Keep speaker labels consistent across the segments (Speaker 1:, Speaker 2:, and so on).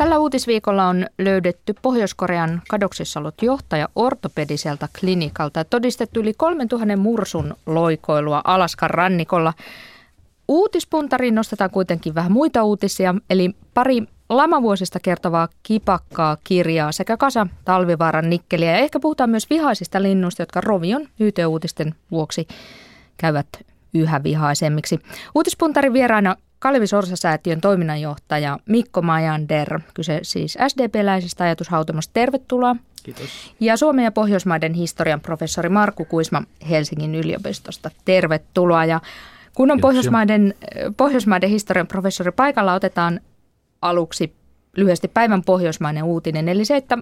Speaker 1: Tällä uutisviikolla on löydetty Pohjois-Korean kadoksissa ollut johtaja ortopediselta klinikalta ja todistettu yli 3000 mursun loikoilua Alaskan rannikolla. Uutispuntariin nostetaan kuitenkin vähän muita uutisia, eli pari lamavuosista kertovaa kipakkaa kirjaa sekä kasa talvivaaran nikkeliä. Ja ehkä puhutaan myös vihaisista linnuista, jotka Rovion YT-uutisten vuoksi käyvät yhä vihaisemmiksi. Uutispuntarin vieraana Kalevi Sorsa-säätiön toiminnanjohtaja Mikko Majander, kyse siis SDP-läisestä ajatushautomosta. Tervetuloa.
Speaker 2: Kiitos.
Speaker 1: Ja Suomen ja Pohjoismaiden historian professori Markku Kuisma Helsingin yliopistosta. Tervetuloa. Ja kun on Pohjoismaiden, Pohjoismaiden historian professori paikalla, otetaan aluksi lyhyesti päivän pohjoismainen uutinen. Eli se, että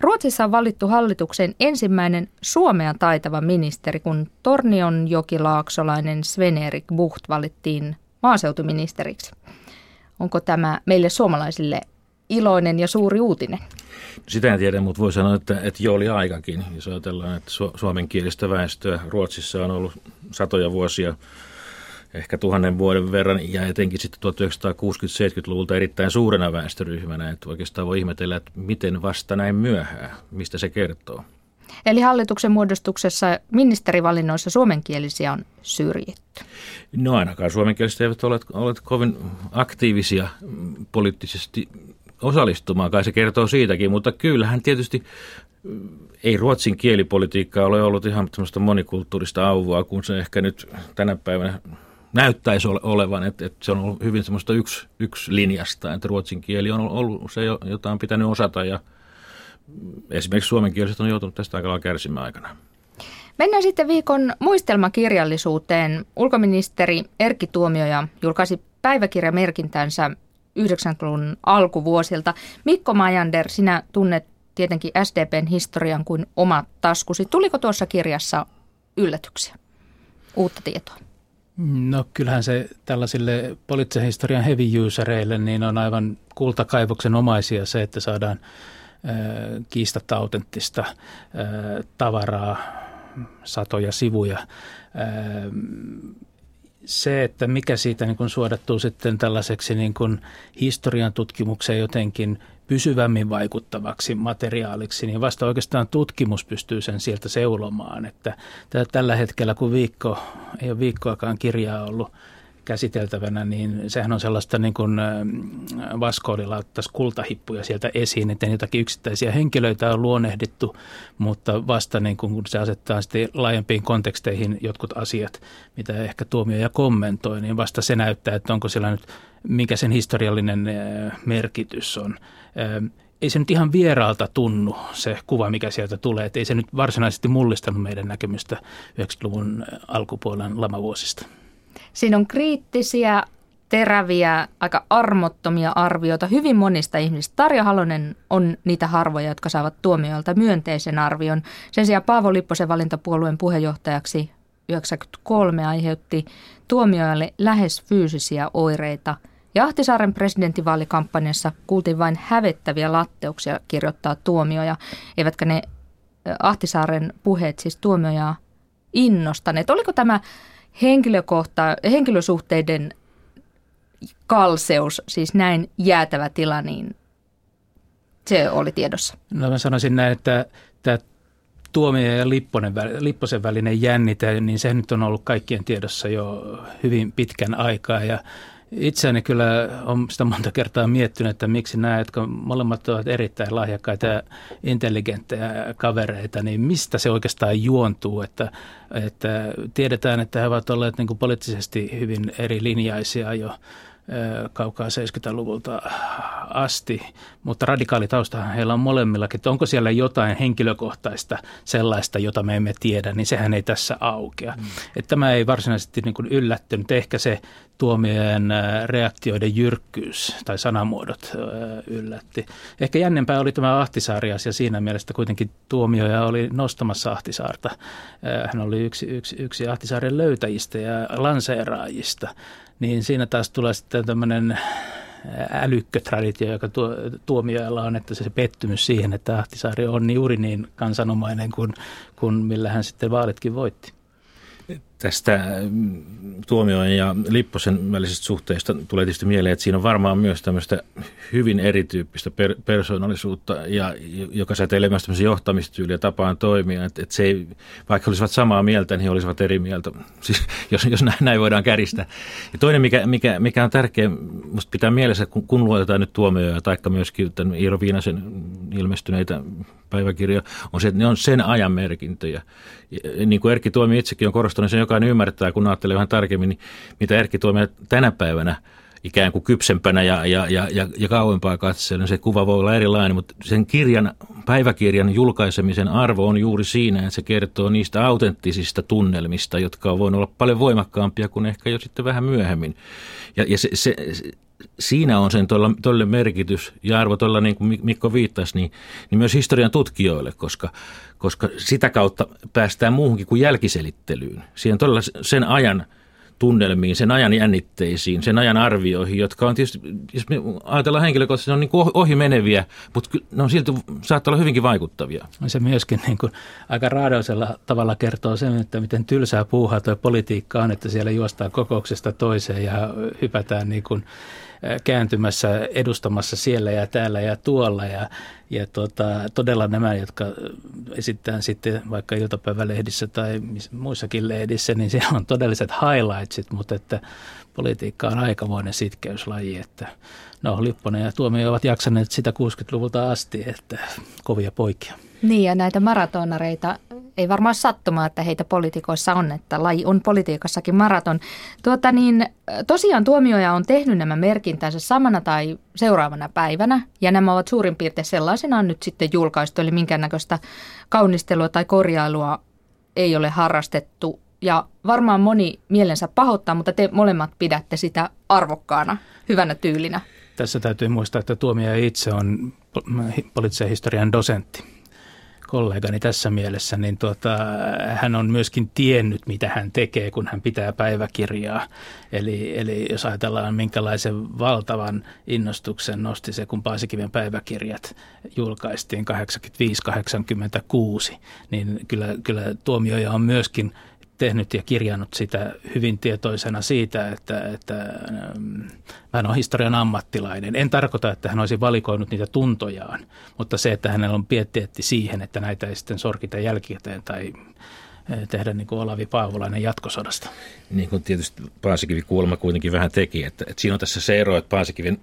Speaker 1: Ruotsissa on valittu hallituksen ensimmäinen Suomea taitava ministeri, kun Tornion jokilaaksolainen Sven-Erik Bucht valittiin maaseutuministeriksi. Onko tämä meille suomalaisille iloinen ja suuri uutinen?
Speaker 2: Sitä en tiedä, mutta voi sanoa, että, että jo oli aikakin. Jos ajatellaan, että su- suomenkielistä väestöä Ruotsissa on ollut satoja vuosia, ehkä tuhannen vuoden verran, ja etenkin sitten 1960-70-luvulta erittäin suurena väestöryhmänä. Että oikeastaan voi ihmetellä, että miten vasta näin myöhään, mistä se kertoo.
Speaker 1: Eli hallituksen muodostuksessa ministerivalinnoissa suomenkielisiä on syrjitty.
Speaker 2: No ainakaan suomenkieliset eivät ole, ole kovin aktiivisia poliittisesti osallistumaan, kai se kertoo siitäkin, mutta kyllähän tietysti ei ruotsin kielipolitiikka ole ollut ihan tämmöistä monikulttuurista auvua, kun se ehkä nyt tänä päivänä näyttäisi olevan, että, että se on ollut hyvin semmoista yksi, yksi linjasta, että ruotsin kieli on ollut se, jota on pitänyt osata ja esimerkiksi suomenkieliset on joutunut tästä aika kärsimään aikana.
Speaker 1: Mennään sitten viikon muistelmakirjallisuuteen. Ulkoministeri Erkki Tuomioja julkaisi päiväkirjamerkintänsä 90-luvun alkuvuosilta. Mikko Majander, sinä tunnet tietenkin SDPn historian kuin omat taskusi. Tuliko tuossa kirjassa yllätyksiä, uutta tietoa?
Speaker 3: No kyllähän se tällaisille poliittisen historian heavy usereille niin on aivan kultakaivoksen omaisia se, että saadaan kiistatta autenttista tavaraa, satoja sivuja. Se, että mikä siitä niin kuin suodattuu sitten tällaiseksi niin kuin historian tutkimukseen jotenkin pysyvämmin vaikuttavaksi materiaaliksi, niin vasta oikeastaan tutkimus pystyy sen sieltä seulomaan. Että tällä hetkellä, kun viikko, ei ole viikkoakaan kirjaa ollut käsiteltävänä, niin sehän on sellaista niin kuin vaskoodilla ottaisi kultahippuja sieltä esiin, että jotakin yksittäisiä henkilöitä on luonnehdittu, mutta vasta niin kuin, kun se asettaa sitten laajempiin konteksteihin jotkut asiat, mitä ehkä tuomio ja kommentoi, niin vasta se näyttää, että onko siellä nyt, mikä sen historiallinen merkitys on ei se nyt ihan vieraalta tunnu se kuva, mikä sieltä tulee. Että ei se nyt varsinaisesti mullistanut meidän näkemystä 90-luvun alkupuolen lamavuosista.
Speaker 1: Siinä on kriittisiä, teräviä, aika armottomia arvioita hyvin monista ihmisistä. Tarja Halonen on niitä harvoja, jotka saavat tuomioilta myönteisen arvion. Sen sijaan Paavo Lipposen valintapuolueen puheenjohtajaksi 93 aiheutti tuomioille lähes fyysisiä oireita. Ja Ahtisaaren presidentinvaalikampanjassa kuultiin vain hävettäviä latteuksia kirjoittaa tuomioja, eivätkä ne Ahtisaaren puheet siis tuomioja innostaneet. Oliko tämä henkilökohta, henkilösuhteiden kalseus, siis näin jäätävä tila, niin se oli tiedossa.
Speaker 3: No mä sanoisin näin, että tämä Tuomio ja Lipponen, Lipposen välinen jännite, niin se nyt on ollut kaikkien tiedossa jo hyvin pitkän aikaa ja Itseäni kyllä on sitä monta kertaa miettinyt, että miksi nämä, jotka molemmat ovat erittäin lahjakkaita ja intelligenttejä kavereita, niin mistä se oikeastaan juontuu, että, että tiedetään, että he ovat olleet niin poliittisesti hyvin eri linjaisia jo kaukaa 70-luvulta asti, mutta radikaalitaustahan heillä on molemmillakin, että onko siellä jotain henkilökohtaista sellaista, jota me emme tiedä, niin sehän ei tässä aukea. Mm. Että tämä ei varsinaisesti niin kuin yllättynyt, ehkä se tuomiojen reaktioiden jyrkkyys tai sanamuodot yllätti. Ehkä jännempää oli tämä Ahtisaari-asia siinä mielessä, kuitenkin tuomioja oli nostamassa Ahtisaarta. Hän oli yksi, yksi, yksi Ahtisaaren löytäjistä ja lanseeraajista niin siinä taas tulee sitten tämmöinen älykkötraditio, joka tuo, tuomioilla on, että se pettymys siihen, että Ahtisaari on juuri niin kansanomainen kuin, kuin millä hän sitten vaalitkin voitti.
Speaker 2: Tästä mm, tuomioon ja Lipposen välisestä suhteesta tulee tietysti mieleen, että siinä on varmaan myös tämmöistä hyvin erityyppistä per, persoonallisuutta, ja, joka säteilee myös tämmöisen johtamistyyliä tapaan toimia. Että, että se ei, vaikka olisivat samaa mieltä, niin he olisivat eri mieltä, siis, jos, jos näin, näin voidaan käristää. Ja toinen, mikä, mikä, mikä on tärkeä, musta pitää mielessä, kun, kun luotetaan nyt tuomioja, taikka myöskin tämän Iiro Viinasen ilmestyneitä päiväkirjoja, on se, että ne on sen ajan merkintöjä. Ja, niin kuin Erkki Tuomi itsekin on korostanut, sen jokainen ymmärtää, kun ajattelee vähän tarkemmin, niin mitä Erkki Tuomi tänä päivänä ikään kuin kypsempänä ja, ja, ja, ja, ja kauempaa katsellen. Se kuva voi olla erilainen, mutta sen kirjan, päiväkirjan julkaisemisen arvo on juuri siinä, että se kertoo niistä autenttisista tunnelmista, jotka on voinut olla paljon voimakkaampia kuin ehkä jo sitten vähän myöhemmin. Ja, ja se, se, siinä on sen tuolle merkitys ja arvo tuolla niin kuin Mikko viittasi, niin, niin myös historian tutkijoille, koska, koska sitä kautta päästään muuhunkin kuin jälkiselittelyyn. Siihen todella sen ajan tunnelmiin, sen ajan jännitteisiin, sen ajan arvioihin, jotka on tietysti, jos me ajatellaan henkilökohtaisesti, ne on niin kuin ohi meneviä, mutta ne on silti saattaa olla hyvinkin vaikuttavia.
Speaker 3: Se myöskin niin kuin aika raadoisella tavalla kertoo sen, että miten tylsää puuhaa tuo politiikka on, että siellä juostaan kokouksesta toiseen ja hypätään niin kuin kääntymässä, edustamassa siellä ja täällä ja tuolla. Ja, ja tota, todella nämä, jotka esittää sitten vaikka iltapäivälehdissä tai muissakin lehdissä, niin siellä on todelliset highlightsit, mutta että politiikka on aikamoinen sitkeyslaji, että no Lipponen ja Tuomio ovat jaksaneet sitä 60-luvulta asti, että kovia poikia.
Speaker 1: Niin ja näitä maratonareita ei varmaan sattumaa, että heitä poliitikoissa on, että laji on politiikassakin maraton. Tuota niin, tosiaan tuomioja on tehnyt nämä merkintänsä samana tai seuraavana päivänä, ja nämä ovat suurin piirtein sellaisenaan nyt sitten julkaistu, eli minkäännäköistä kaunistelua tai korjailua ei ole harrastettu. Ja varmaan moni mielensä pahoittaa, mutta te molemmat pidätte sitä arvokkaana, hyvänä tyylinä.
Speaker 3: Tässä täytyy muistaa, että tuomioja itse on poliittisen historian dosentti kollegani tässä mielessä, niin tuota, hän on myöskin tiennyt, mitä hän tekee, kun hän pitää päiväkirjaa. Eli, eli jos ajatellaan, minkälaisen valtavan innostuksen nosti se, kun Paasikiven päiväkirjat julkaistiin 85-86, niin kyllä, kyllä tuomioja on myöskin tehnyt ja kirjannut sitä hyvin tietoisena siitä, että, että ähm, hän on historian ammattilainen. En tarkoita, että hän olisi valikoinut niitä tuntojaan, mutta se, että hänellä on pieteetti siihen, että näitä ei sitten sorkita jälkikäteen tai äh, tehdä niin kuin Olavi Paavolainen jatkosodasta.
Speaker 2: Niin kuin tietysti Paasikivi kuulemma kuitenkin vähän teki, että, että siinä on tässä se ero, että Paasikiven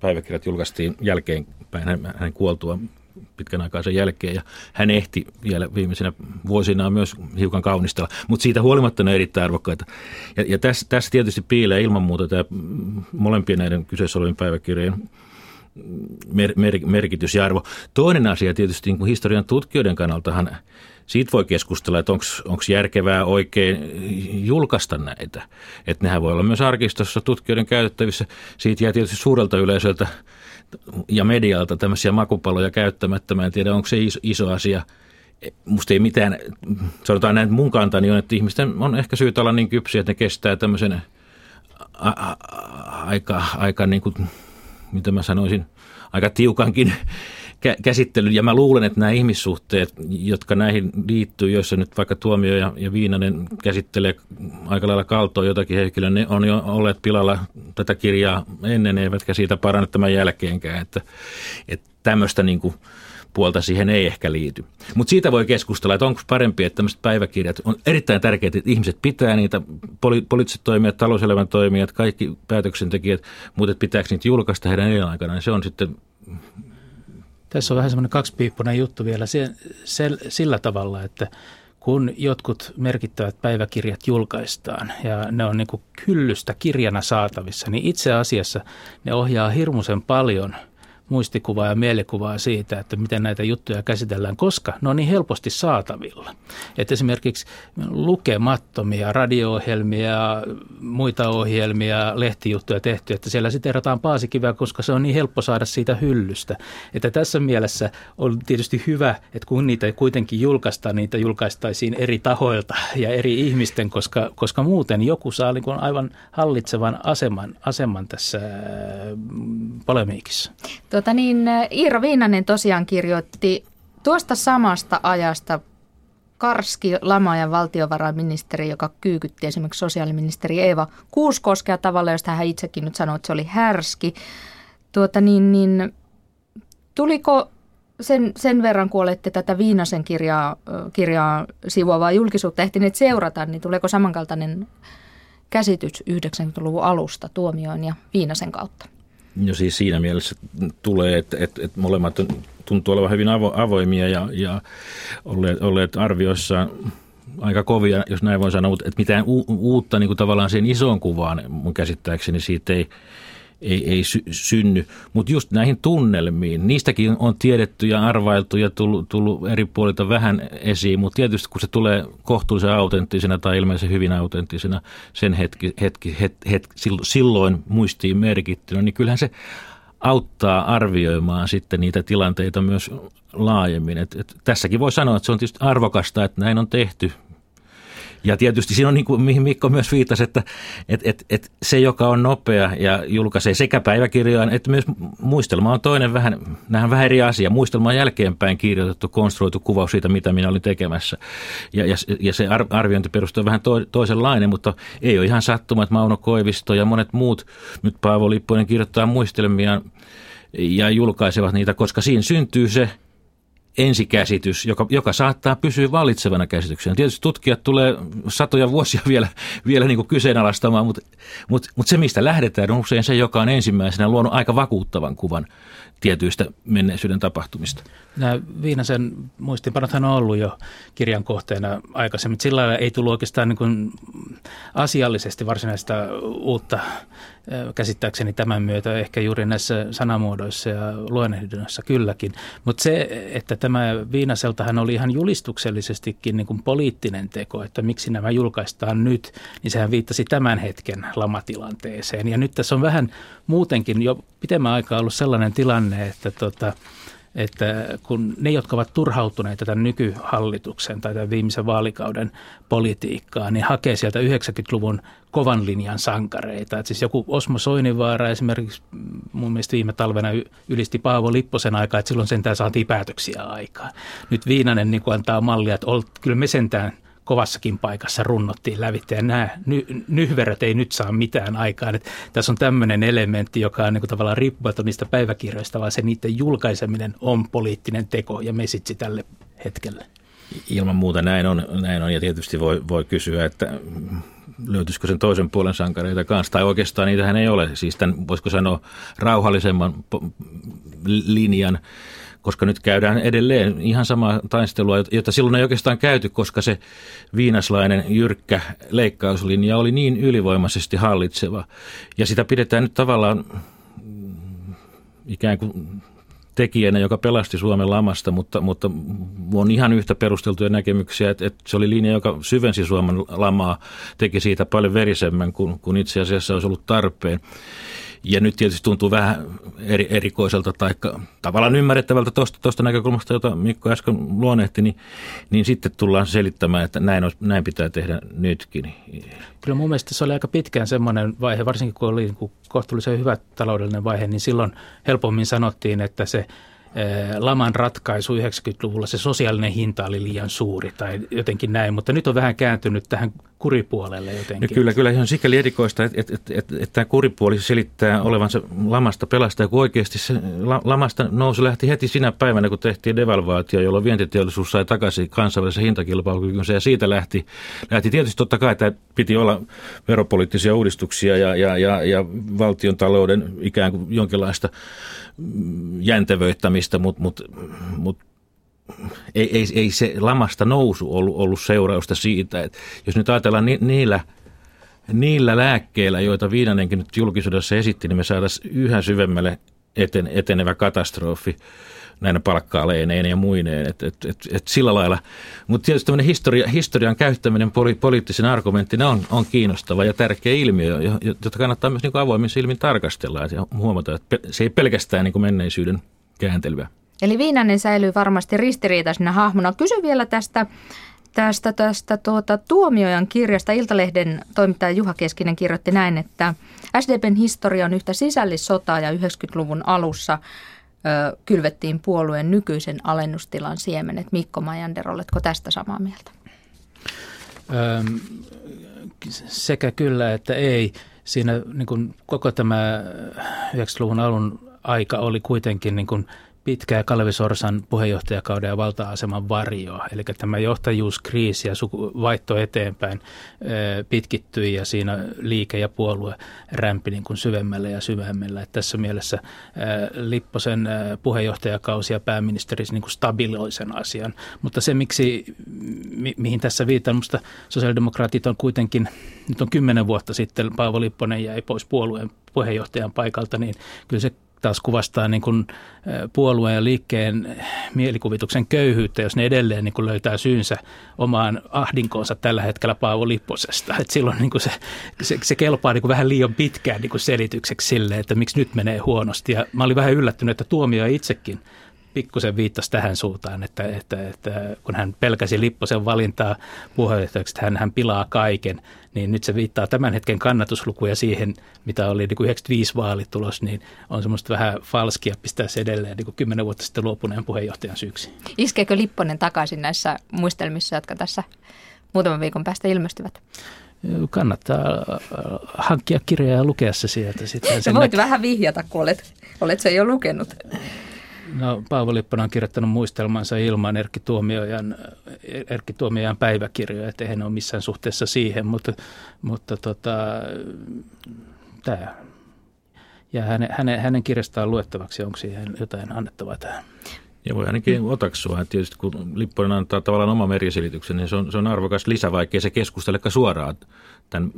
Speaker 2: päiväkirjat julkaistiin jälkeenpäin hänen kuoltua pitkän aikaa sen jälkeen. Ja hän ehti vielä viimeisenä vuosina myös hiukan kaunistella, mutta siitä huolimatta ne erittäin arvokkaita. Ja, ja tässä, tässä tietysti piilee ilman muuta tämä molempien näiden kyseessä olevien päiväkirjojen mer, mer, merkitys ja arvo. Toinen asia tietysti niin kuin historian tutkijoiden kannaltahan siitä voi keskustella, että onko järkevää oikein julkaista näitä. Että nehän voi olla myös arkistossa tutkijoiden käytettävissä. Siitä jää tietysti suurelta yleisöltä ja medialta tämmöisiä makupaloja käyttämättä. Mä en tiedä, onko se iso, iso asia. Musta ei mitään, sanotaan näin, mun kantani on, että ihmisten on ehkä syytä olla niin kypsiä, että ne kestää tämmöisen a- a- aika, aika niin kuin, mitä mä sanoisin, aika tiukankin käsittelyn. Ja mä luulen, että nämä ihmissuhteet, jotka näihin liittyy, joissa nyt vaikka Tuomio ja, ja Viinanen käsittelee aika lailla kaltoa jotakin henkilöä, ne on jo olleet pilalla tätä kirjaa ennen, eivätkä siitä paranne tämän jälkeenkään. Että, että tämmöistä niin kuin, puolta siihen ei ehkä liity. Mutta siitä voi keskustella, että onko parempi, että tämmöiset päiväkirjat on erittäin tärkeää, että ihmiset pitää niitä, poli- poliittiset toimijat, talouselämän toimijat, kaikki päätöksentekijät, mutta pitääkö niitä julkaista heidän elinaikana, niin se on sitten
Speaker 3: tässä on vähän semmoinen kaksipiippunen juttu vielä sillä tavalla, että kun jotkut merkittävät päiväkirjat julkaistaan ja ne on niin kuin kirjana saatavissa, niin itse asiassa ne ohjaa hirmuisen paljon – muistikuvaa ja mielikuvaa siitä, että miten näitä juttuja käsitellään, koska ne on niin helposti saatavilla. Että esimerkiksi lukemattomia radio-ohjelmia, muita ohjelmia, lehtijuttuja tehty, että siellä sitten erotaan paasikiveä, koska se on niin helppo saada siitä hyllystä. Että tässä mielessä on tietysti hyvä, että kun niitä kuitenkin julkaistaan, niitä julkaistaisiin eri tahoilta ja eri ihmisten, koska, koska muuten joku saa niin aivan hallitsevan aseman, aseman tässä polemiikissa.
Speaker 1: Tuota niin, Iiro Viinanen tosiaan kirjoitti tuosta samasta ajasta karski ja valtiovarainministeri, joka kyykytti esimerkiksi sosiaaliministeri Eeva Kuuskoskea tavalla, josta hän itsekin nyt sanoi, että se oli härski. Tuota niin, niin, tuliko sen, sen verran, kun olette tätä Viinasen kirjaa, kirjaa sivuavaa julkisuutta ehtineet seurata, niin tuleeko samankaltainen käsitys 90-luvun alusta tuomioon ja Viinasen kautta?
Speaker 2: No siis siinä mielessä tulee, että, että, että molemmat tuntuu olevan hyvin avo, avoimia ja, ja olleet, olleet arvioissaan aika kovia, jos näin voi sanoa, mutta että mitään u, uutta niin kuin tavallaan siihen isoon kuvaan mun käsittääkseni siitä ei, ei, ei sy, synny. Mutta just näihin tunnelmiin, niistäkin on tiedetty ja arvailtu ja tullut, tullut eri puolilta vähän esiin, mutta tietysti kun se tulee kohtuullisen autenttisena tai ilmeisen hyvin autenttisena sen hetki, hetki, het, het, silloin muistiin merkittynä, niin kyllähän se auttaa arvioimaan sitten niitä tilanteita myös laajemmin. Et, et tässäkin voi sanoa, että se on tietysti arvokasta, että näin on tehty ja tietysti siinä on niin kuin, Mikko myös viittasi, että et, et, et se, joka on nopea ja julkaisee sekä päiväkirjoja, että myös muistelma on toinen vähän, nämä on vähän eri asia. Muistelma on jälkeenpäin kirjoitettu, konstruoitu kuvaus siitä, mitä minä olin tekemässä. Ja, ja, ja se arviointi perustuu vähän to, toisenlainen, mutta ei ole ihan sattuma, että Mauno Koivisto ja monet muut, nyt Paavo Lipponen kirjoittaa muistelmia ja julkaisevat niitä, koska siinä syntyy se ensikäsitys, joka, joka saattaa pysyä vallitsevana käsityksenä. Tietysti tutkijat tulee satoja vuosia vielä, vielä niin kuin kyseenalaistamaan, mutta, mutta, mutta se, mistä lähdetään, on usein se, joka on ensimmäisenä luonut aika vakuuttavan kuvan tietyistä menneisyyden tapahtumista.
Speaker 3: Nämä Viinasen muistinpanothan on ollut jo kirjan kohteena aikaisemmin. Sillä ei tullut oikeastaan niin kuin asiallisesti varsinaista uutta käsittääkseni tämän myötä ehkä juuri näissä sanamuodoissa ja luonnehdinnassa kylläkin. Mutta se, että tämä Viinaseltahan oli ihan julistuksellisestikin niin kuin poliittinen teko, että miksi nämä julkaistaan nyt, niin sehän viittasi tämän hetken lamatilanteeseen. Ja nyt tässä on vähän muutenkin jo pitemmän aikaa ollut sellainen tilanne, että tota, että kun ne, jotka ovat turhautuneita tämän nykyhallituksen tai tämän viimeisen vaalikauden politiikkaa, niin hakee sieltä 90-luvun kovan linjan sankareita. Että siis joku Osmo Soinivaara esimerkiksi mun mielestä viime talvena ylisti Paavo Lipposen aikaa, että silloin sentään saatiin päätöksiä aikaan. Nyt Viinanen niin antaa mallia, että olt, kyllä me sentään – kovassakin paikassa runnottiin lävitse ja nämä ny, nyhverät ei nyt saa mitään aikaan. Että tässä on tämmöinen elementti, joka on niin kuin tavallaan riippumaton niistä päiväkirjoista, vaan se niiden julkaiseminen on poliittinen teko ja mesitsi tälle hetkelle.
Speaker 2: Ilman muuta näin on, näin on ja tietysti voi, voi kysyä, että löytyisikö sen toisen puolen sankareita kanssa, tai oikeastaan niitähän ei ole. Siis tämän, voisiko sanoa, rauhallisemman linjan koska nyt käydään edelleen ihan samaa taistelua, jota silloin ei oikeastaan käyty, koska se viinaslainen jyrkkä leikkauslinja oli niin ylivoimaisesti hallitseva. Ja sitä pidetään nyt tavallaan ikään kuin tekijänä, joka pelasti Suomen lamasta, mutta, mutta on ihan yhtä perusteltuja näkemyksiä, että, että se oli linja, joka syvensi Suomen lamaa, teki siitä paljon verisemmän kuin, kuin itse asiassa olisi ollut tarpeen. Ja nyt tietysti tuntuu vähän eri, erikoiselta tai tavallaan ymmärrettävältä tuosta näkökulmasta, jota Mikko äsken luonnehti, niin, niin sitten tullaan selittämään, että näin, on, näin pitää tehdä nytkin.
Speaker 3: Kyllä mun mielestä se oli aika pitkään semmoinen vaihe, varsinkin kun oli niin kohtuullisen hyvä taloudellinen vaihe, niin silloin helpommin sanottiin, että se laman ratkaisu 90-luvulla, se sosiaalinen hinta oli liian suuri tai jotenkin näin, mutta nyt on vähän kääntynyt tähän kuripuolelle jotenkin.
Speaker 2: No kyllä, kyllä se on sikäli erikoista, että, että, että, että, että tämä kuripuoli selittää olevansa lamasta pelastaja, kun oikeasti se lamasta nousu lähti heti sinä päivänä, kun tehtiin devalvaatio, jolloin vientiteollisuus sai takaisin kansainvälisen hintakilpailukykynsä ja siitä lähti, lähti tietysti totta kai, että piti olla veropoliittisia uudistuksia ja, ja, ja, ja valtion talouden ikään kuin jonkinlaista jäntevöittämistä, mutta mut, mut, ei, ei, ei se lamasta nousu ollut, ollut seurausta siitä, että jos nyt ajatellaan ni, niillä, niillä lääkkeillä, joita Viinanenkin nyt julkisuudessa esitti, niin me saataisiin yhä syvemmälle eten, etenevä katastrofi näinä palkkaaleineen ja muineen. Et, et, et, et sillä lailla. Mutta tietysti tämmöinen historia, historian käyttäminen poli, poliittisen argumenttina on, on kiinnostava ja tärkeä ilmiö, jota kannattaa myös niin avoimin silmin tarkastella ja huomata, että se ei pelkästään niin menneisyyden kääntelyä.
Speaker 1: Eli Viinanen säilyy varmasti ristiriitaisena hahmona. Kysy vielä tästä tästä, tästä tuota, Tuomiojan kirjasta Iltalehden toimittaja Juha Keskinen kirjoitti näin, että SDPn historia on yhtä sisällissotaa ja 90-luvun alussa ö, kylvettiin puolueen nykyisen alennustilan siemenet. Mikko Majander, oletko tästä samaa mieltä?
Speaker 3: Öm, sekä kyllä että ei. Siinä niin kuin koko tämä 90-luvun alun aika oli kuitenkin niin kuin pitkää Kalevi Sorsan puheenjohtajakauden ja valta-aseman varjoa. Eli tämä johtajuuskriisi ja vaihto eteenpäin pitkittyi ja siinä liike ja puolue rämpi niin kuin syvemmälle ja syvemmälle. Että tässä mielessä Lipposen puheenjohtajakausi ja pääministeri niin kuin stabiloi sen asian. Mutta se, miksi, mi- mihin tässä viitan, minusta sosiaalidemokraatit on kuitenkin, nyt on kymmenen vuotta sitten Paavo Lipponen jäi pois puolueen puheenjohtajan paikalta, niin kyllä se taas kuvastaa niin kuin puolueen ja liikkeen mielikuvituksen köyhyyttä, jos ne edelleen niin kuin löytää syynsä omaan ahdinkoonsa tällä hetkellä Paavo Lipposesta. Et silloin niin kuin se, se, se kelpaa niin kuin vähän liian pitkään niin kuin selitykseksi sille, että miksi nyt menee huonosti. Ja mä olin vähän yllättynyt, että tuomio itsekin pikkusen viittasi tähän suuntaan, että, että, että kun hän pelkäsi Lipposen valintaa puheenjohtajaksi, että hän, hän pilaa kaiken, niin nyt se viittaa tämän hetken kannatuslukuja siihen, mitä oli niin kuin 95 vaalitulos, niin on semmoista vähän falskia pistää se edelleen niin kuin 10 vuotta sitten luopuneen puheenjohtajan syyksi.
Speaker 1: Iskeekö Lipponen takaisin näissä muistelmissa, jotka tässä muutaman viikon päästä ilmestyvät?
Speaker 3: Kannattaa hankkia kirjaa ja lukea se sieltä.
Speaker 1: Sitten Sä voit näkee. vähän vihjata, kun olet, olet se jo lukenut.
Speaker 3: No, Paavo Lipponen on kirjoittanut muistelmansa ilman Erkki Tuomiojan, Erkki Tuomiojan päiväkirjoja, että eihän ole missään suhteessa siihen, mutta, mutta tota, tämä ja hänen, hänen, hänen kirjastaan luettavaksi, onko siihen jotain annettavaa tähän?
Speaker 2: Ja voi ainakin otaksua, että tietysti kun Lipponen antaa tavallaan oma meriselityksen, niin se on, se on arvokas lisä, vaikkei se keskustelekaan suoraan tämän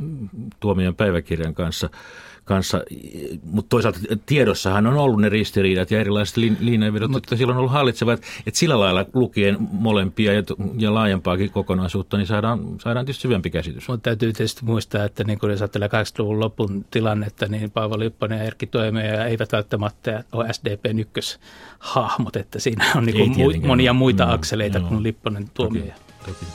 Speaker 2: tuomion päiväkirjan kanssa kanssa, mutta toisaalta tiedossahan on ollut ne ristiriidat ja erilaiset linjanvedot, Mut, jotka silloin on ollut hallitsevat, että sillä lailla lukien molempia ja, ja laajempaakin kokonaisuutta, niin saadaan, saadaan tietysti syvempi käsitys.
Speaker 3: Mutta täytyy tietysti muistaa, että niin kun jos ajattelee 80-luvun lopun tilannetta, niin Paavo Lipponen ja Erkki Toimeja eivät välttämättä ole SDPn ykköshahmot, että siinä on niin mu- monia muita no, akseleita no, kuin Lipponen Toki, toki.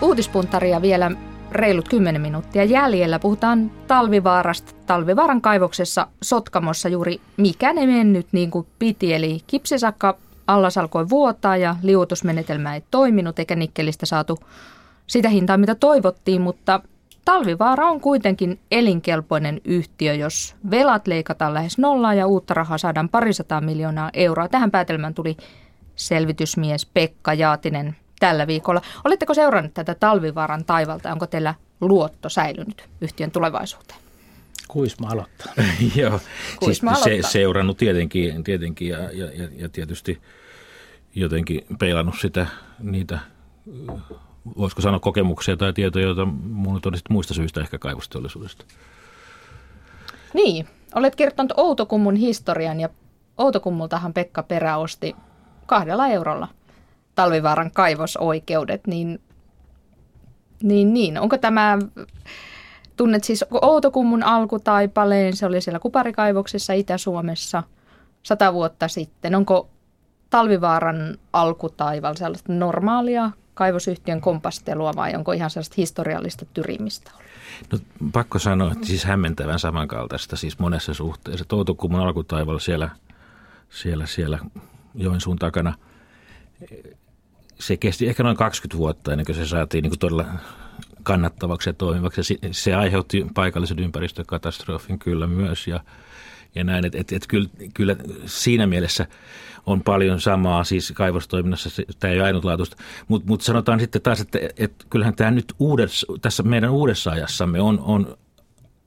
Speaker 1: Uutispuntaria vielä reilut 10 minuuttia jäljellä. Puhutaan Talvivaarasta. Talvivaaran kaivoksessa Sotkamossa juuri mikä ne mennyt niin kuin piti. Eli kipsisakka allas alkoi vuotaa ja liuotusmenetelmä ei toiminut eikä nikkelistä saatu sitä hintaa, mitä toivottiin, mutta Talvivaara on kuitenkin elinkelpoinen yhtiö, jos velat leikataan lähes nollaa ja uutta rahaa saadaan parisataa miljoonaa euroa. Tähän päätelmään tuli selvitysmies Pekka Jaatinen tällä viikolla. Oletteko seurannut tätä talvivaaran taivalta? Onko teillä luotto säilynyt yhtiön tulevaisuuteen?
Speaker 3: Kuisma aloittaa.
Speaker 2: Joo, Kuisma siis aloittaa. Se, seurannut tietenkin, tietenkin ja, ja, ja, ja tietysti jotenkin peilannut sitä, niitä, voisiko sanoa kokemuksia tai tietoja, joita minulla on muista syistä ehkä kaivosteollisuudesta.
Speaker 1: Niin, olet kertonut Outokummun historian ja Outokummultahan Pekka Perä osti kahdella eurolla – Talvivaaran kaivosoikeudet, niin, niin, niin. onko tämä, tunnet siis Outokummun alkutaipaleen, se oli siellä Kuparikaivoksessa Itä-Suomessa sata vuotta sitten. Onko Talvivaaran alkutaival sellaista normaalia kaivosyhtiön kompastelua vai onko ihan sellaista historiallista tyrimistä
Speaker 2: No, pakko sanoa, että siis hämmentävän samankaltaista siis monessa suhteessa. Outokummun alkutaival siellä, siellä, siellä Joensuun takana se kesti ehkä noin 20 vuotta ennen kuin se saatiin niin kuin todella kannattavaksi ja toimivaksi. Se, se aiheutti paikallisen ympäristökatastrofin kyllä myös ja, ja näin, että et, et kyllä, kyllä siinä mielessä on paljon samaa siis kaivostoiminnassa, tämä ei ole ainutlaatuista, mutta mut sanotaan sitten taas, että et, kyllähän tämä nyt uudessa, tässä meidän uudessa ajassamme on, on,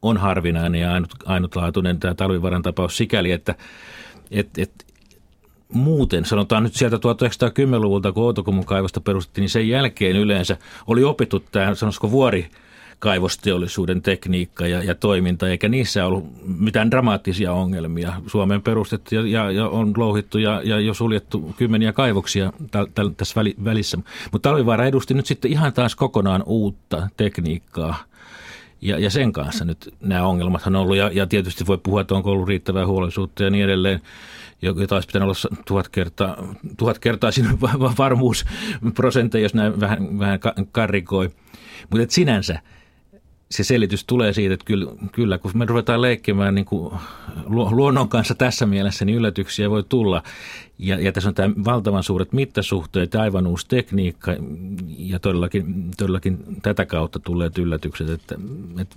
Speaker 2: on harvinainen ja ainut, ainutlaatuinen tämä talvivaran tapaus sikäli, että et, et muuten, sanotaan nyt sieltä 1910-luvulta, kun Outokummun kaivosta perustettiin, niin sen jälkeen yleensä oli opittu tämä, sanoisiko vuori, kaivosteollisuuden tekniikka ja, ja toiminta, eikä niissä ollut mitään dramaattisia ongelmia. Suomeen perustettu ja, ja, ja on louhittu ja, ja jo suljettu kymmeniä kaivoksia täl, täl, tässä väli, välissä. Mutta Talvivaara edusti nyt sitten ihan taas kokonaan uutta tekniikkaa. Ja, ja sen kanssa nyt nämä ongelmat on ollut, ja, ja tietysti voi puhua, että onko ollut riittävää huolellisuutta ja niin edelleen joka taisi pitänyt olla tuhat kertaa, tuhat kertaa sinun varmuusprosentteja, jos näin vähän, vähän karrikoi. Mutta sinänsä se selitys tulee siitä, että kyllä, kyllä kun me ruvetaan leikkimään niin kuin luonnon kanssa tässä mielessä, niin yllätyksiä voi tulla. Ja, ja tässä on tämä valtavan suuret mittasuhteet aivan uusi tekniikka ja todellakin, todellakin tätä kautta tulleet yllätykset. Että, että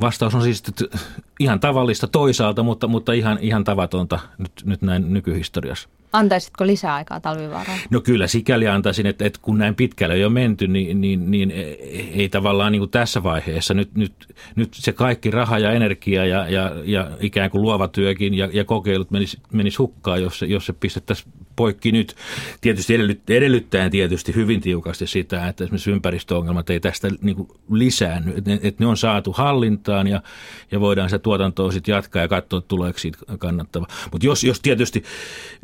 Speaker 2: vastaus on siis että ihan tavallista toisaalta, mutta, mutta ihan, ihan tavatonta nyt, nyt näin nykyhistoriassa.
Speaker 1: Antaisitko lisää aikaa talvivaaraan?
Speaker 2: No kyllä sikäli antaisin, että, että kun näin pitkälle jo menty, niin, niin, niin ei tavallaan niin kuin tässä vaiheessa nyt, nyt, nyt se kaikki raha ja energia ja, ja, ja ikään kuin luova työkin ja, ja kokeilut menisi, menisi hukkaan, jos jos se pistettäisiin poikki nyt. Tietysti edellyttäen tietysti hyvin tiukasti sitä, että esimerkiksi ympäristöongelmat ei tästä niin kuin lisäänny, että ne, että ne on saatu hallintaan ja, ja voidaan se tuotantoa sitten jatkaa ja katsoa, tuleeko siitä kannattava. Mutta jos, jos tietysti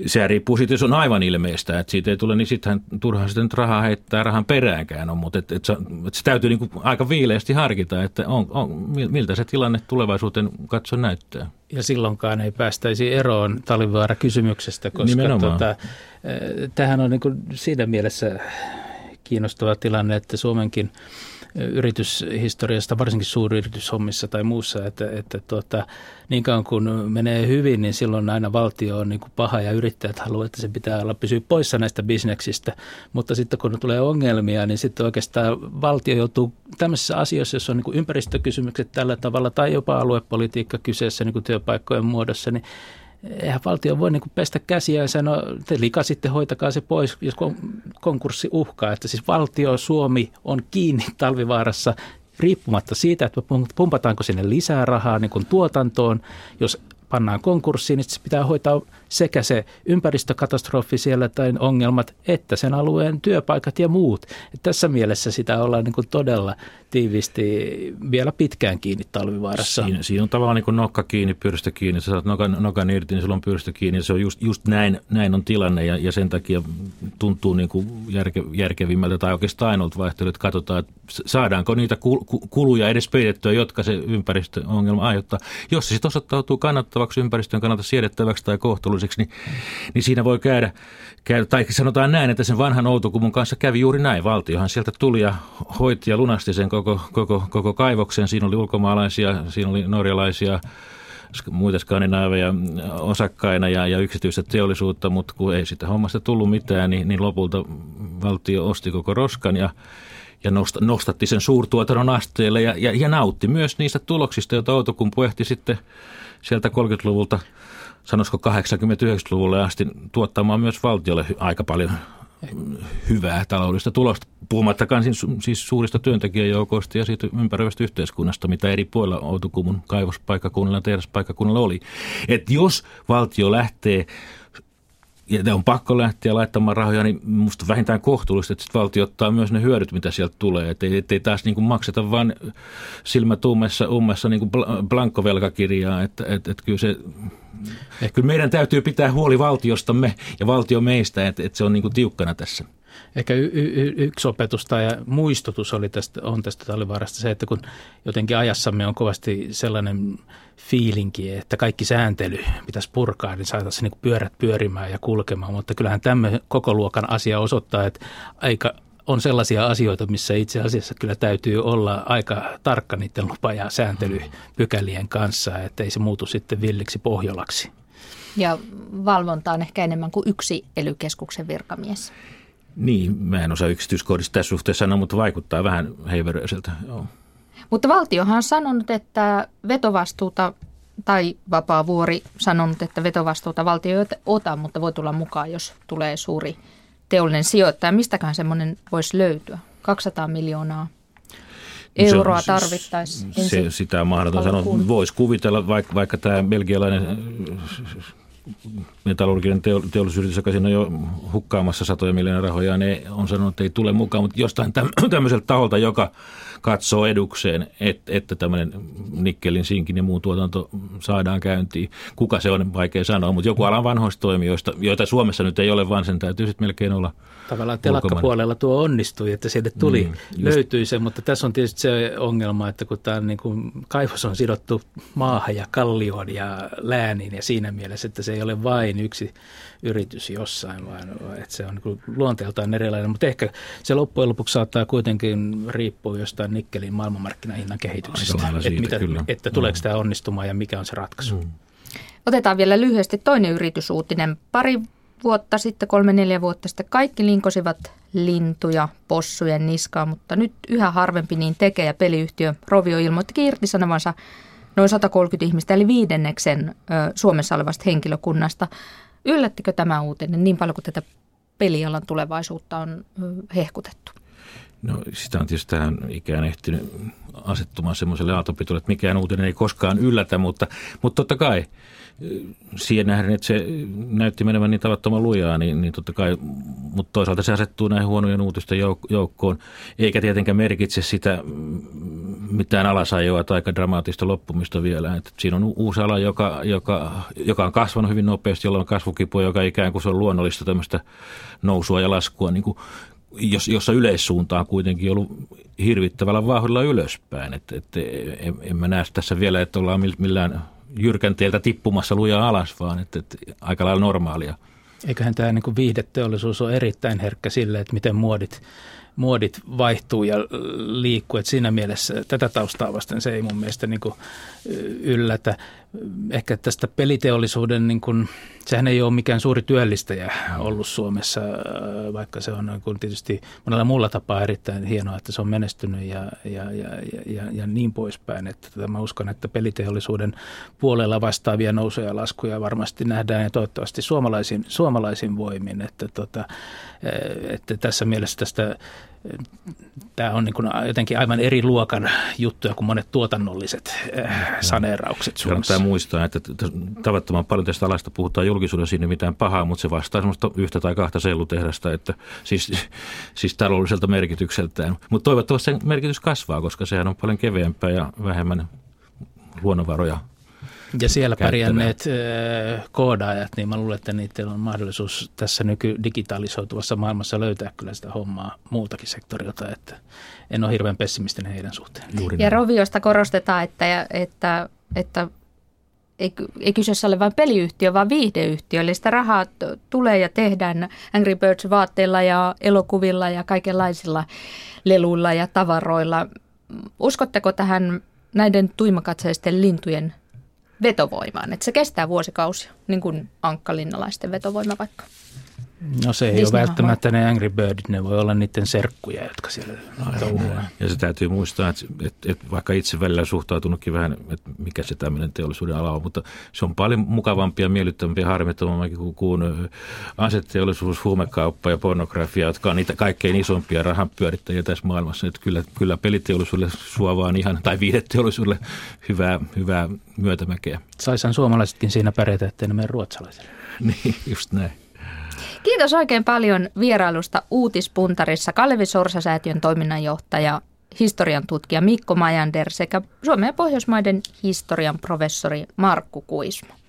Speaker 2: se riippuu siitä, jos on aivan ilmeistä, että siitä ei tule, niin sittenhän turhaan sitten rahaa heittää rahan peräänkään on, mutta et, et, et se täytyy niin kuin aika viileästi harkita, että on, on, miltä se tilanne tulevaisuuteen katso näyttää.
Speaker 3: Ja silloinkaan ei päästäisi eroon Talvivaara-kysymyksestä, koska tota, eh, tähän on niin kuin siinä mielessä kiinnostava tilanne, että Suomenkin – yrityshistoriasta, varsinkin suuryrityshommissa tai muussa, että, että tuota, niin kauan kun menee hyvin, niin silloin aina valtio on niin kuin paha ja yrittäjät haluavat, että se pitää olla pysyä poissa näistä bisneksistä. Mutta sitten kun tulee ongelmia, niin sitten oikeastaan valtio joutuu tämmöisissä asioissa, jos on niin kuin ympäristökysymykset tällä tavalla tai jopa aluepolitiikka kyseessä niin kuin työpaikkojen muodossa, niin eihän valtio voi niin pestä käsiä ja sanoa, te likasitte, hoitakaa se pois, jos konkurssi uhkaa. Että siis valtio, Suomi on kiinni talvivaarassa riippumatta siitä, että pumpataanko sinne lisää rahaa niin kuin tuotantoon. Jos pannaan konkurssiin, niin se pitää hoitaa sekä se ympäristökatastrofi siellä tai ongelmat, että sen alueen työpaikat ja muut. Et tässä mielessä sitä ollaan niin kuin todella tiivisti vielä pitkään kiinni talvivaarassa.
Speaker 2: Siinä, siinä on tavallaan niin kuin nokka kiinni, pyrstö kiinni. Sä saat nokan, nokan irti, niin silloin pyrstö kiinni. Se on just, just näin, näin on tilanne ja, ja sen takia tuntuu niin kuin järke, järkevimmältä tai oikeastaan ainoalta vaihtoehto, että katsotaan, että saadaanko niitä kuluja edes peitettyä, jotka se ympäristöongelma aiheuttaa. Jos se sitten osoittautuu kannattavaksi ympäristön kannalta siedettäväksi tai kohtuulliseksi, niin, niin siinä voi käydä, käydä, tai sanotaan näin, että sen vanhan Outokumun kanssa kävi juuri näin. Valtiohan sieltä tuli ja hoiti ja lunasti sen koko, koko, koko kaivoksen. Siinä oli ulkomaalaisia, siinä oli norjalaisia, muita skandinaaveja osakkaina ja, ja yksityistä teollisuutta, mutta kun ei sitä hommasta tullut mitään, niin, niin lopulta valtio osti koko roskan ja, ja nostatti sen suurtuotannon asteelle ja, ja, ja nautti myös niistä tuloksista, joita Outokumpu ehti sitten sieltä 30-luvulta, sanoisiko 80-90-luvulle asti tuottamaan myös valtiolle aika paljon hyvää taloudellista tulosta, puhumattakaan siis, siis suurista työntekijäjoukoista ja siitä ympäröivästä yhteiskunnasta, mitä eri puolilla Outokumun kaivospaikkakunnalla ja tehdaspaikkakunnalla oli. Et jos valtio lähtee ja on pakko lähteä laittamaan rahoja, niin minusta vähintään kohtuullista, että valtio ottaa myös ne hyödyt, mitä sieltä tulee. Että ei, ei taas niin kuin makseta vain silmät ummessa, ummessa niin kuin blankkovelkakirjaa. Että, että, että kyllä se Ehkä. Kyllä meidän täytyy pitää huoli valtiostamme ja valtio meistä, että, että se on niin kuin tiukkana tässä.
Speaker 3: Ehkä y- y- yksi opetus tai muistutus oli tästä, on tästä talvivaarasta se, että kun jotenkin ajassamme on kovasti sellainen fiilinki, että kaikki sääntely pitäisi purkaa, niin saataisiin niin pyörät pyörimään ja kulkemaan. Mutta kyllähän tämmöinen koko luokan asia osoittaa, että aika on sellaisia asioita, missä itse asiassa kyllä täytyy olla aika tarkka niiden lupa- ja sääntelypykälien kanssa, ettei se muutu sitten villiksi pohjolaksi.
Speaker 1: Ja valvonta on ehkä enemmän kuin yksi elykeskuksen virkamies.
Speaker 2: Niin, mä en osaa yksityiskohdista tässä suhteessa sanoa, mutta vaikuttaa vähän heiveröiseltä. Joo.
Speaker 1: Mutta valtiohan on sanonut, että vetovastuuta tai Vapaavuori sanonut, että vetovastuuta valtio ei ota, mutta voi tulla mukaan, jos tulee suuri teollinen sijoittaja. Mistäkään semmoinen voisi löytyä? 200 miljoonaa euroa tarvittaisiin.
Speaker 2: Se, sitä on mahdoton sanoa. Voisi kuvitella, vaikka, vaikka tämä belgialainen metallurginen teollisuusyritys, joka siinä on jo hukkaamassa satoja miljoonia rahoja, ne on sanonut, että ei tule mukaan, mutta jostain tämmöiseltä taholta, joka katsoo edukseen, että, että tämmöinen nikkelin, sinkin ja muun tuotanto saadaan käyntiin. Kuka se on, vaikea sanoa, mutta joku alan vanhoista toimijoista, joita Suomessa nyt ei ole, vaan sen täytyy sitten melkein olla
Speaker 3: Tavallaan telakkapuolella tuo onnistui, että sieltä tuli, mm, löytyi se, mutta tässä on tietysti se ongelma, että kun tämä niin kuin, kaivos on sidottu maahan ja kallioon ja lääniin ja siinä mielessä, että se ei ole vain yksi yritys jossain, vaan että se on niin luonteeltaan erilainen. Mutta ehkä se loppujen lopuksi saattaa kuitenkin riippua jostain nikkelin maailmanmarkkinahinnan kehityksestä, siitä, että, mitä, kyllä. että tuleeko mm. tämä onnistumaan ja mikä on se ratkaisu. Mm.
Speaker 1: Otetaan vielä lyhyesti toinen yritysuutinen. Pari vuotta sitten, kolme-neljä vuotta sitten, kaikki linkosivat lintuja possujen niskaa, mutta nyt yhä harvempi niin tekee ja peliyhtiö Rovio ilmoitti irtisanovansa noin 130 ihmistä, eli viidenneksen Suomessa olevasta henkilökunnasta. Yllättikö tämä uutinen niin paljon kuin tätä pelialan tulevaisuutta on hehkutettu?
Speaker 2: No sitä on tietysti tähän ikään ehtinyt asettumaan semmoiselle aatopitulle, että mikään uutinen ei koskaan yllätä, mutta, mutta totta kai – siihen nähden, että se näytti menevän niin tavattoman lujaa, niin, niin totta kai, mutta toisaalta se asettuu näihin huonojen uutisten joukkoon, eikä tietenkään merkitse sitä mitään alasajoa tai aika dramaattista loppumista vielä. Että siinä on uusi ala, joka, joka, joka on kasvanut hyvin nopeasti, jolla on kasvukipu, joka ikään kuin se on luonnollista tämmöistä nousua ja laskua, niin kuin jossa yleissuunta on kuitenkin ollut hirvittävällä vauhdilla ylöspäin. Että, että en, en mä näe tässä vielä, että ollaan millään jyrkänteeltä tippumassa lujaa alas, vaan että, että aika lailla normaalia.
Speaker 3: Eiköhän tämä niin viihdeteollisuus ole erittäin herkkä sille, että miten muodit muodit vaihtuu ja liikkuu. Et siinä mielessä tätä taustaa vasten se ei mun mielestä niin yllätä. Ehkä tästä peliteollisuuden, niin kuin, sehän ei ole mikään suuri työllistäjä ollut Suomessa, vaikka se on niin kuin tietysti monella muulla tapaa erittäin hienoa, että se on menestynyt ja, ja, ja, ja, ja niin poispäin. Että tota, mä uskon, että peliteollisuuden puolella vastaavia nousuja ja laskuja varmasti nähdään ja toivottavasti suomalaisin, suomalaisin voimin. Että, tota, että tässä mielessä tästä tämä on niin kuin jotenkin aivan eri luokan juttuja kuin monet tuotannolliset äh, saneeraukset Suomessa.
Speaker 2: Kannattaa muistaa, että tavattoman paljon tästä alasta puhutaan julkisuudessa sinne mitään pahaa, mutta se vastaa semmoista yhtä tai kahta sellutehdasta, että siis, siis taloudelliselta merkitykseltään. Mutta toivottavasti sen merkitys kasvaa, koska sehän on paljon keveämpää ja vähemmän luonnonvaroja
Speaker 3: ja siellä pärjänneet koodaajat, niin mä luulen, että niiden on mahdollisuus tässä nykydigitalisoituvassa maailmassa löytää kyllä sitä hommaa muultakin sektorilta, että en ole hirveän pessimistinen heidän suhteen.
Speaker 1: Juuri ja Roviosta korostetaan, että, että, että ei, ei kyseessä ole vain peliyhtiö, vaan viihdeyhtiö. Eli sitä rahaa tulee ja tehdään Angry Birds vaatteilla ja elokuvilla ja kaikenlaisilla leluilla ja tavaroilla. Uskotteko tähän näiden tuimakatseisten lintujen vetovoimaan, että se kestää vuosikausia, niin kuin ankkalinnalaisten vetovoima vaikka.
Speaker 3: No se ei Disney ole välttämättä ne Angry Birdit, ne voi olla niiden serkkuja, jotka siellä touhuaa.
Speaker 2: Ja se täytyy muistaa, että, että, että vaikka itse välillä suhtautunutkin vähän, että mikä se tämmöinen teollisuuden ala on, mutta se on paljon mukavampia, ja miellyttävämpiä ja harmittomampi kuin, kuin aseteollisuus, huumekauppa ja pornografia, jotka on niitä kaikkein isompia rahanpyörittäjiä tässä maailmassa. Että kyllä, kyllä peliteollisuudelle suovaan ihan, tai viideteollisuudelle hyvää, hyvää myötämäkeä.
Speaker 3: Saisan suomalaisetkin siinä pärjätä, ettei ne mene ruotsalaisille.
Speaker 2: niin, just näin.
Speaker 1: Kiitos oikein paljon vierailusta Uutispuntarissa Kalevi Sorsa-säätiön toiminnanjohtaja, historian tutkija Mikko Majander sekä Suomen ja Pohjoismaiden historian professori Markku Kuismo.